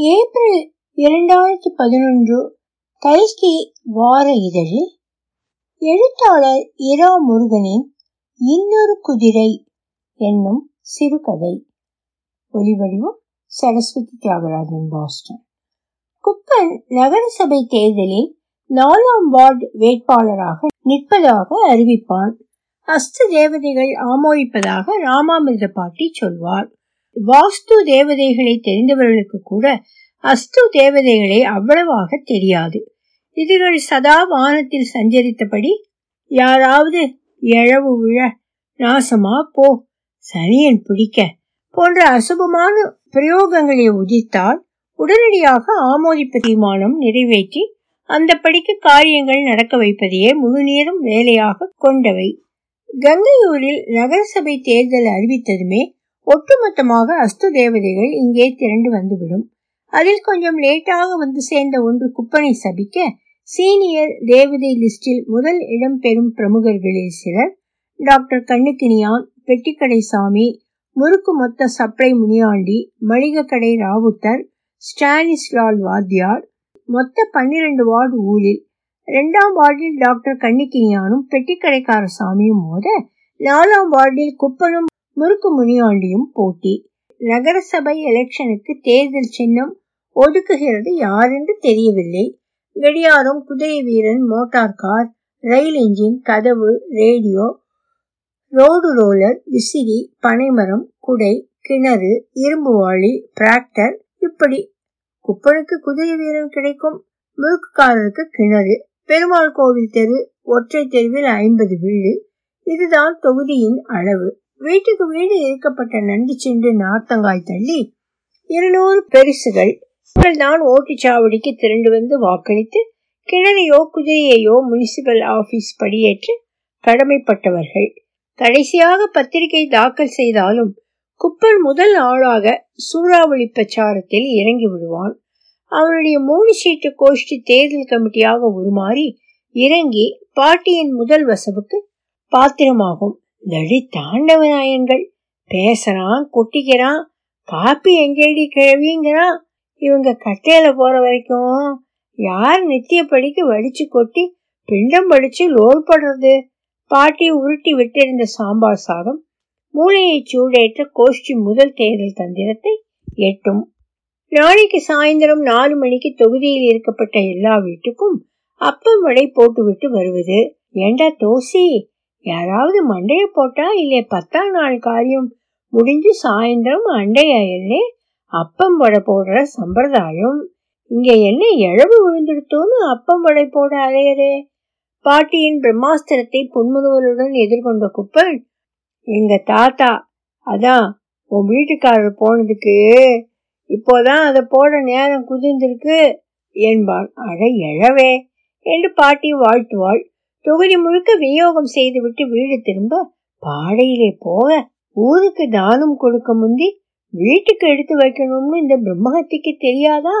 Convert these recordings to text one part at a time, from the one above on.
April இரண்டாயிரத்தி பதினொன்று கல்கி வார இதழில் எழுத்தாளர் இரா முருகனின் இன்னொரு குதிரை என்னும் சிறுகதை. ஒலிவடிவம் சரஸ்வதி தியாகராஜன் பாஸ்டன். குப்பன் நகரசபை தேர்தலில் நாலாம் வார்டு வேட்பாளராக நிற்பதாக அறிவிப்பான். அஸ்து தேவதைகள் ஆமோதிப்பதாக ராமாமிர்த பாட்டி சொல்வார் வாஸ்து தேவதைகளை தெரிந்தவர்களுக்கு கூட அஸ்து தேவதைகளை அவ்வளவாக தெரியாது. இதுகள் சதா வானத்தில் சஞ்சரித்தபடி யாராவது எழவு விழ நாசமா போ சனியன் பிடிக்க போன்ற அசுபமான பிரயோகங்களை உதித்தால் உடனடியாக ஆமோதிப்பு தீர்மானம் நிறைவேற்றி அந்த படிக்கு காரியங்கள் நடக்க வைப்பதையே முழு நேரம் வேலையாக கொண்டவை. கங்கையூரில் நகரசபை தேர்தல் அறிவித்ததுமே ஒட்டுமொத்தமாக அஸ்து தேவதைகள் இங்கே திரண்டு வந்துவிடும். அதில் கொஞ்சம் லேட்டாக வந்து சேர்ந்த ஒன்று குப்பனை சபிக்க சீனியர் தேவதை லிஸ்டில் முதல் இடம் பெறும் பிரமுகர்களில் சிலர் டாக்டர் கண்ணுக்கினியான் பெட்டிக்கடை சாமி முறுக்கு மொத்த சப்ளை முனியாண்டி மளிகை ராவுத்தர் ஸ்டானிஸ்லால் வாத்தியார் மொத்த பன்னிரண்டு வார்டு ஊழில் இரண்டாம் வார்டில் டாக்டர் கண்ணிக்கினியானும் பெட்டிக்கடைக்கார சாமியும் மோத நாலாம் வார்டில் குப்பனும் முறுக்கு முனியாண்டியும் போட்டி. நகரசபை எலெக்ஷனுக்கு தேர்தல் சின்னம் ஒதுக்குகிறது யாரென்று தெரியவில்லை. வெடியாரும் குதிரை வீரன் மோட்டார் கார் ரயில் என்ஜின் கதவு ரேடியோ ரோடு ரோலர் விசிறி பனைமரம் குடை கிணறு இரும்பு வாளி டிராக்டர் இப்படி குப்பனுக்கு குதிரை வீரன் கிடைக்கும். முறுக்குக்காரருக்கு கிணறு பெருமாள் கோவில் தெரு ஒற்றை தெருவில் ஐம்பது வீடு. இதுதான் தொகுதியின் அளவு. வீட்டுக்கு வீடு இருக்கப்பட்ட நண்டு சென்று நார்த்தங்காய் தள்ளி இருநூறு பெருசுகள். தான் ஓட்டுச்சாவடிக்கு திரண்டு வந்து வாக்களித்து கிணறையோ குதிரையையோ முனிசிபல் ஆபீஸ் படியேற்று கடமைப்பட்டவர்கள். கடைசியாக பத்திரிகை தாக்கல் செய்தாலும் குப்பர் முதல் ஆளாக சூறாவளி பிரச்சாரத்தில் இறங்கி விடுவான். அவனுடைய மூணு சீட்டு கோஷ்டி தேர்தல் கமிட்டியாக உருமாறி இறங்கி பாட்டியின் முதல் வசவுக்கு பாத்திரமாகும். தடி தாண்டவநாயன்கள் பேசுறான் குட்டிக்கிறான் காப்பி எங்கேடி கிழவிங்கிறான் இவங்க கட்டையில போற வரைக்கும் யார் நித்தியப்படிக்கு வடிச்சு கொட்டி பிண்டம் படிச்சு லோல் படுறது? பாட்டி உருட்டி விட்டிருந்த சாம்பார் சாதம் மூளையை சூடேற்ற கோஷ்டி முதல் தேர்தல் தந்திரத்தை எட்டும். நாளைக்கு சாயந்தரம் நாலு மணிக்கு தொகுதியில் இருக்கப்பட்ட எல்லா வீட்டுக்கும் அப்பம் வடை போட்டுவிட்டு வருவது. ஏண்டா தோசி? யாராவது மண்டைய போட்டா இல்லை பத்தாம் நாள் காரியம் முடிஞ்சு சாயந்தரம் அண்டையாயில்லே அப்பம் வடை போடுற சம்பிரதாயம். இங்க என்ன இழவு விழுந்துடுத்தோன்னு அப்பம் வடை போட அலையறே. பாட்டியின் பிரம்மாஸ்திரத்தை புன்முறுவலுடன் எதிர்கொண்ட குப்பன் எங்க தாத்தா அதான் உன் வீட்டுக்காரர் போனதுக்கு. இப்போதான் அதை போட நேரம் குதிர்ந்திருக்கு. என்பான். அட எழவே என்று பாட்டி வாழ்த்துவாள். தொகுதி முழுக்க விநியோகம் செய்துவிட்டு வீடு திரும்ப பாடையிலே போக ஊருக்கு தானம் கொடுக்க முந்தி வீட்டுக்கு எடுத்து வைக்கணும்னு இந்த பிரம்மஹத்திக்கு தெரியாதா?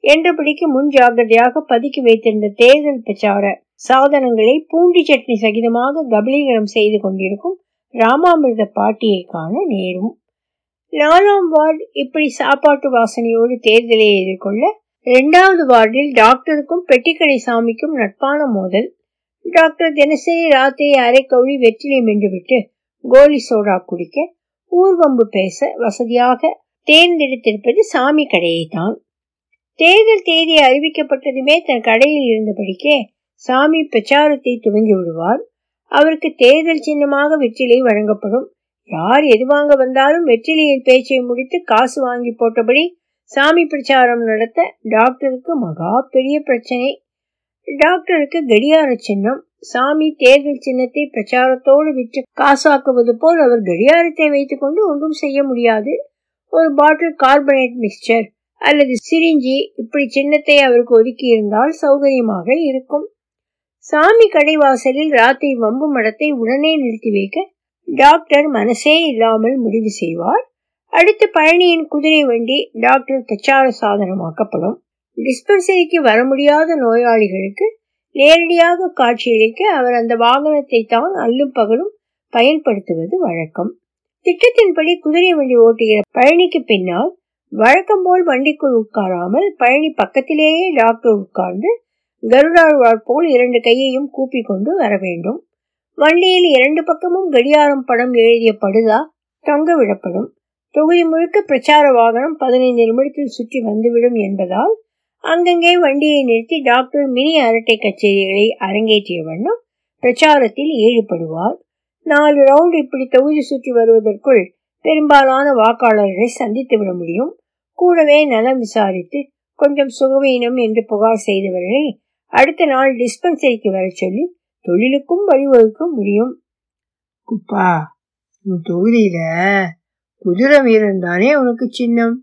என்றபடிக்கு முன் ஜாகிரதையாக பதுக்கி வைத்திருந்த தேர்தல் பிரச்சார சாதனங்களை பூண்டி சட்னி சகிதமாக கபலீகரம் செய்து கொண்டிருக்கும் ராமாமிர்த பாட்டியை காண நேரும். நாலாம் வார்டு இப்படி சாப்பாட்டு வாசனையோடு தேர்தலை எதிர்கொள்ள இரண்டாவது வார்டில் டாக்டருக்கும் பெட்டிக்கடை சாமிக்கும் நட்பான மோதல். டாக்டர் தினசரி ராத்திரி அரை கவுளி வெற்றிலை மென்றுவிட்டு கோலி சோடா குடிக்க ஊர்வம்பு பேச வசதியாக தேர்ந்தெடுத்திருப்பது சாமி கடையை தான் தேர்தல் தேதி அறிவிக்கப்பட்டதுமே தன் கடையில் இருந்தபடிக்கே சாமி பிரச்சாரத்தை துவங்கி விடுவார். அவருக்கு தேர்தல் சின்னமாக வெற்றிலை வழங்கப்படும். யார் எது வாங்க வந்தாலும் வெற்றிலையில் பேச்சை முடித்து காசு வாங்கி போட்டபடி சாமி பிரச்சாரம் நடத்த டாக்டருக்கு மகா பெரிய பிரச்சனை. டாக்டருக்கு கடியார சின்னம். சாமி தேர்தல் சின்னத்தை பிரச்சாரத்தோடு விற்று காசாக்குவது போல் அவர் கடியாரத்தை வைத்துக் கொண்டு ஒன்றும் செய்ய முடியாது. ஒரு பாட்டில் கார்பனேட் மிக்சர் அல்லது சிரிஞ்சி இப்படி சின்னத்தை அவருக்கு ஒதுக்கி இருந்தால் சௌகரியமாக இருக்கும். சாமி கடைவாசலில் ராத்திரி வம்பு மடத்தை உடனே நிறுத்தி வைக்க டாக்டர் மனசே இல்லாமல் முடிவு செய்வார். அடுத்து பழனியின் குதிரை வண்டி டாக்டர் பிரச்சார சாதனமாக்கப்படும். டிஸ்பென்சரிக்கு வர முடியாத நோயாளிகளுக்கு நேரடியாக காட்சியளிக்க அவர் அந்த வாகனத்தை தான் அல்லும் பகலும் பயன்படுத்துவது வழக்கம். திட்டத்தின்படி குதிரை வண்டி ஓட்டுகிற பழனிக்கு பின்னால் வழக்கம் போல் வண்டிக்குள் உட்காராமல் பழனி பக்கத்திலேயே டாக்டர் உட்கார்ந்து கருடாழ்வார் போல் இரண்டு கையையும் கூப்பி கொண்டு வர வேண்டும். வண்டியில் இரண்டு பக்கமும் கடியாரம் படம் எழுதிய படுதா தொங்க விடப்படும். தொகுதி முழுக்க பிரச்சார வாகனம் பதினைந்து நிமிடத்தில் சுற்றி வந்துவிடும் என்பதால் அங்கங்கே வண்டியை நிறுத்தி டாக்டர் மினி அரட்டை கச்சேரிகளை அரங்கேற்றிய வண்ணம் பிரச்சாரத்தில் ஈடுபடுவார். நாலு ரவுண்ட் இப்படி தொகுதி சுற்றி வருவதற்குள் பெரும்பாலான வாக்காளர்களை சந்தித்து விட முடியும். கூடவே நலம் விசாரித்து கொஞ்சம் சுகவீனம் என்று புகார் செய்தவர்களை அடுத்த நாள் டிஸ்பென்சரிக்கு வர சொல்லி தொழிலுக்கும் வழிவகுக்க முடியும். குப்பா உன் தொகுதியில குதிரை வீரன் தானே உனக்கு சின்னம்?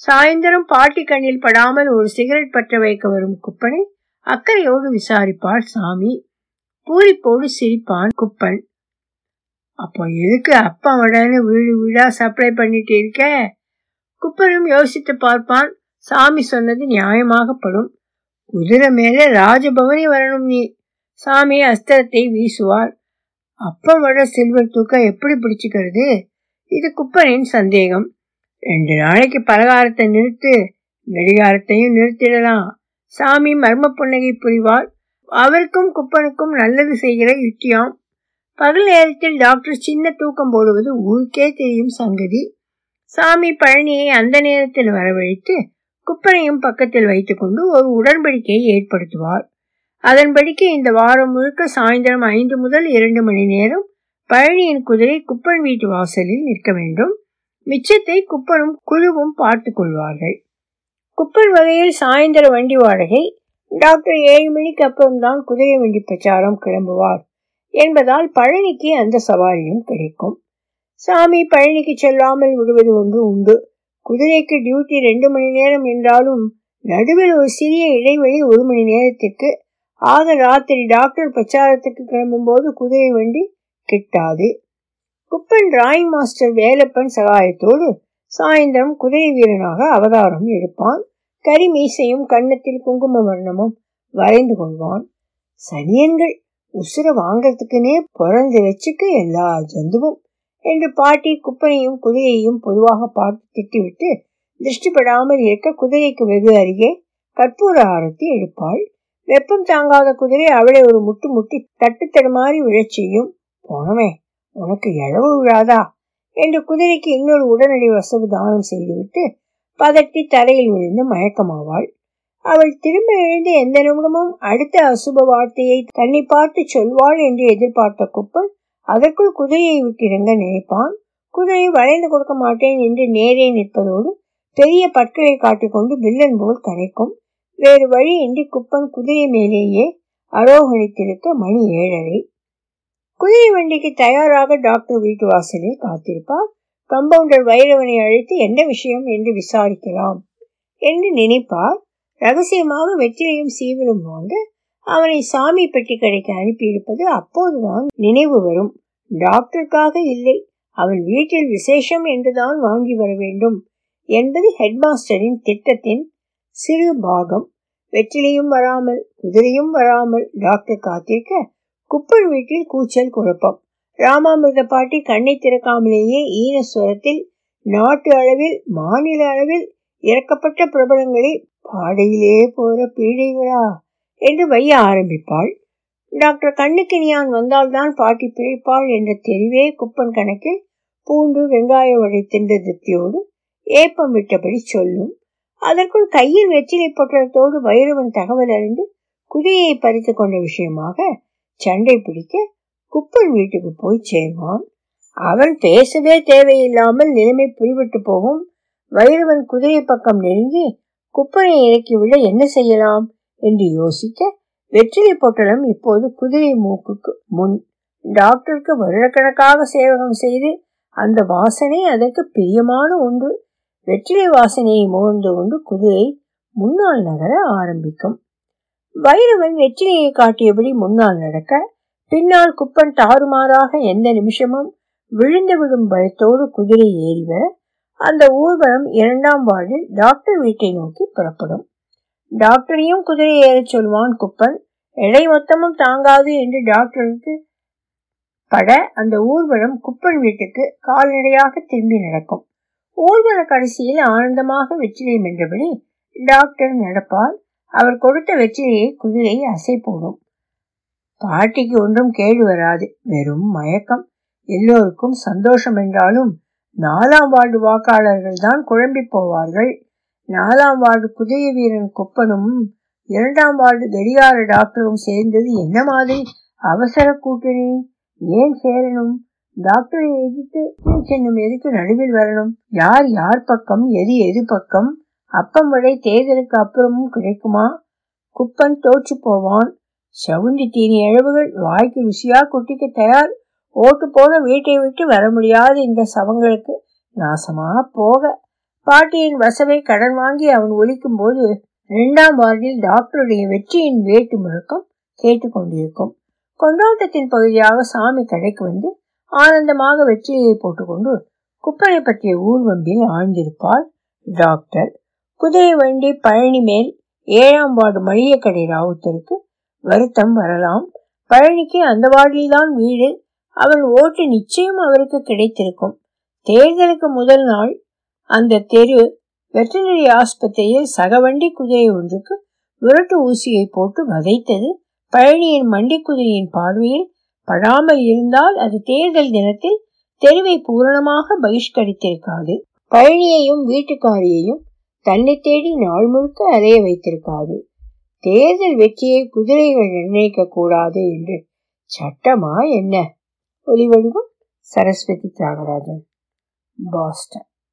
சாயந்தரம் பாட்டி கண்ணில் படாமல் ஒரு சிகரெட் பற்ற வைக்க வரும் குப்பனை அக்கறையோடு விசாரிப்பாள் சாமி. பூரிப்போடு சிரிப்பான் குப்பன். அப்போ எதுக்கு அப்பா உடனே வீடு வீடா சப்ளை பண்ணிட்டு இருக்க? குப்பனும் யோசித்து பார்ப்பான். சாமி சொன்னது நியாயமாகப்படும். குதிரை மேலே ராஜபவனி வரணும் நீ. சாமி அஸ்திரத்தை வீசுவார். அப்ப வட சில்வர் தூக்க எப்படி பிடிச்சுக்கிறது? இது குப்பனின் சந்தேகம். ரெண்டு நாளைக்கு பலகாரத்தை நிறுத்து கடிகாரத்தையும் நிறுத்திடலாம். சாமி மர்ம புன்னகை புரிவார் அவருக்கும் குப்பனுக்கும் நல்லது செய்கிற யுத்தியாம் பகல் நேரத்தில் டாக்டர் சின்ன தூக்கம் போடுவது ஊருக்கே தெரியும் சங்கதி. சாமி பழனியை அந்த நேரத்தில் வரவழைத்து குப்பனையும் பக்கத்தில் வைத்துக்கொண்டு ஒரு உடன்படிக்கையை ஏற்படுத்துவார். அதன்படிக்கு இந்த வாரம் முழுக்க சாயந்தரம் ஐந்து முதல் இரண்டு மணி நேரம் பழனியின் குதிரை குப்பன் வீட்டு வாசலில் நிற்க வேண்டும். மிச்சத்தை குப்பனும் குழுவும் பார்த்து கொள்வார்கள். குப்பன் வகையில் சாயந்தர வண்டி வாடகை டாக்டர் ஏழு மணிக்கு அப்புறம்தான் குதிரை வண்டி பிரச்சாரம் கிளம்புவார் என்பதால் பழனிக்கு அந்த சவாரியும் கிடைக்கும். சாமி பழனிக்கு செல்லாமல் விடுவது ஒன்று உண்டு. குதிரைக்கு டியூட்டி ரெண்டு மணி நேரம் என்றாலும் நடுவில் ஒரு சிறிய இடைவெளி ஒரு மணி நேரத்திற்கு. ஆக ராத்திரி டாக்டர் பிரச்சாரத்துக்கு கிளம்பும் போது குதிரை வண்டி கிட்டாது. குப்பன் டிராயிங் மாஸ்டர் வேலப்பன் சகாயத்தோடு சாயந்தரம் குதிரை வீரனாக அவதாரம் எடுப்பான். கரி மீசையும் கன்னத்தில் குங்கும வர்ணமும் வரைந்து கொள்வான். சனியன்கள் உசுர வாங்கறதுக்குன்னே பிறந்து வச்சுக்க எல்லா ஜந்துவும் என்று பாட்டி குப்பனையும் குதிரையையும் பொதுவாக பார்த்து திட்டிவிட்டு திருஷ்டிப்படாமல் இருக்க குதிரைக்கு வெகு அருகே கற்பூர ஆரத்தி எடுப்பாள். வெப்பம் தாங்காத குதிரை அவளை ஒரு முட்டு முட்டி தட்டு தடுமாறி விழச் செய்யும். உனக்கு எழவு விழாதா? என்று குதிரைக்கு இன்னொரு உடனடி வசவு தானம் செய்துவிட்டு பதட்டி தரையில் விழுந்து மயக்கமாவாள். அவள் திரும்ப எழுந்து எந்த நிமிடமும் அடுத்த அசுப வார்த்தையை தன்னை பார்த்து சொல்வாள் என்று எதிர்பார்த்த குப்பன் அதற்குள் குதிரையை விட்டிறங்க நினைப்பான். குதிரை வளைந்து கொடுக்க மாட்டேன் என்று நேரே நிற்பதோடு பெரிய பற்களை காட்டிக்கொண்டு வில்லன் போல் கனைக்கும் வேறு வழியின்றி குப்பன் குதிரை மேலேயே அரோகணித்திருக்க மணி ஏழரை. குதிரை வண்டிக்கு தயாராக டாக்டர் வீட்டு வாசலில் காத்திருப்பார். கம்பவுண்டர் வைரவனை அழைத்து என்ன விஷயம் என்று விசாரிக்கலாம் என்று நினைப்பார். ரகசியமாக வெற்றிலையும் சீவலும் வாங்க அவனை சாமி பெட்டி கடைக்கு அனுப்பியிருப்பது அப்போதுதான் நினைவு வரும். டாக்டருக்காக இல்லை. அவன் வீட்டில் விசேஷம் என்றுதான் வாங்கி வர வேண்டும் என்பது ஹெட்மாஸ்டரின் திட்டத்தின் சிறு பாகம். வெற்றிலையும் வராமல் குதிரையும் வராமல் டாக்டர் காத்திருக்க குப்பன் வீட்டில் கூச்சல் குழப்பம். ராமாமிர்த பாட்டி கண்ணை திறக்காமலேயே ஈன சுரத்தில் நாட்டு அளவில் மாநில அளவில் இறக்கப்பட்ட பிரபலங்களை பாடையிலே போற பீடைகளா என்று வைய ஆரம்பிப்பாள். டாக்டர் கண்ணுக்கினியான் வந்தால்தான் பாட்டி பிழைப்பாள் என்ற தெரிவே குப்பன் கணக்கில் பூண்டு வெங்காய வடை தின்ற திருப்தியோடு ஏப்பம் விட்டபடி சொல்லும். அதற்குள் கையில் வெற்றிலை பொட்டலத்தோடு வைரவன் தகவல் அறிந்து குதிரையை பறித்து கொண்ட விஷயமாக சண்டை பிடிக்க குப்பன் வீட்டுக்கு போய் சேர்வான் அவன் பேசவே தேவையில்லாமல் நிலைமை புரிவிட்டு போகும். வைரவன் குதிரை பக்கம் நெருங்கி குப்பனை இறக்கிவிட என்ன செய்யலாம் என்று யோசிக்க வெற்றிலை பொட்டலம் இப்போது குதிரை மூக்குக்கு முன். டாக்டருக்கு வருடக்கணக்காக சேவகம் செய்து அந்த வாசனை அதற்கு பிரியமான ஒன்று. வெற்றிலை வாசனையை முகர்ந்து கொண்டு குதிரை முன்னால் நகர ஆரம்பிக்கும். வைரவன் வெற்றிலையை காட்டியபடி முன்னால் நடக்க பின்னால் குப்பன் தாறுமாறாக எந்த நிமிஷமும் விழுந்து விடும் பயத்தோடு குதிரை ஏறி வர அந்த ஊர்வலம் இரண்டாம் வார்டில் டாக்டர் வீட்டை நோக்கி புறப்படும். டாக்டரையும் குதிரை ஏறச் சொல்வான் குப்பன் எடை மொத்தமும் தாங்காது என்று டாக்டருக்கு பட அந்த ஊர்வலம் குப்பன் வீட்டுக்கு கால்நடையாக திரும்பி நடக்கும். ஊர்வல கடைசியில் ஆனந்தமாக வெற்றிலை மென்றபடி டாக்டர் நடப்பார். அவர் கொடுத்த வெற்றிலையை குதிரை அசை போடும். பாட்டிக்கு ஒன்றும் கேடு வராது. வெறும் மயக்கம். எல்லோருக்கும் சந்தோஷம் என்றாலும் நாலாம் வார்டு வாக்காளர்கள் தான் குழம்பி போவார்கள். நாலாம் வார்டு குதிரை வீரன் குப்பனும் இரண்டாம் வார்டு கடிகார டாக்டரும் சேர்ந்தது என்ன மாதிரி? அவசர கூட்டணி. ஏன் சேரணும்? டாக்டரை எதிர்த்து சென்னும் எதுக்கு நடுவில் வரணும்? யார் யார் பக்கம்? எது எது பக்கம்? அப்பம் தேர்தலுக்கு அப்புறமும் கிடைக்குமா? குப்பன் தோற்று போவான். சவுண்டி தீனி அளவுகள் வாய்க்கு ருசியா குட்டிக்கு தயார். ஓட்டு போன வீட்டை விட்டு வர முடியாத இந்த சவங்களுக்கு. நாசமா போக. பாட்டியின் வசவை கடன் வாங்கி அவன் ஒலிக்கும் போது இரண்டாம் வார்டில் டாக்டருடைய வெற்றியின் வேட்டு முழக்கம் கேட்டுக்கொண்டிருக்கும் கொண்டாட்டத்தின் பகுதியாக சாமி கடைக்கு வந்து ஆனந்தமாக வெற்றியை போட்டுக்கொண்டு குப்பனை பற்றிய ஊர்வம்பில் ஆழ்ந்திருப்பார் டாக்டர். குதிரை வண்டி பழனி மேல் ஏழாம் வார்டு மளிகைக்கடை ராவுத்தருக்கு வருத்தம் வரலாம். பழனிக்கு அந்த வார்டில்தான் வீடு. அவன் ஓட்டு நிச்சயம் அவருக்கு கிடைத்திருக்கும். தேர்தலுக்கு முதல் நாள் அந்த தெரு வெட்டினரி ஆஸ்பத்திரியில் சகவண்டி குதிரை ஒன்றுக்கு விரட்டு ஊசியை போட்டு வதைத்தது பழனியின் மண்டி குதிரையின் பார்வையில். படாமல் இருந்தால் அது தேர்தல் தினத்தில் தெருவை பூரணமாக பகிஷ்கரித்திருக்காது. பழனியையும் வீட்டுக்காரியையும் தன்னை தேடி நாள் முழுக்க அலைய வைத்திருக்காது. தேர்தல் வெற்றியை குதிரைகள் நிர்ணயிக்க கூடாது என்று சட்டமா என்ன? ஒலி வடிவம் சரஸ்வதி தியாகராஜன் பாஸ்டன்.